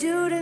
do to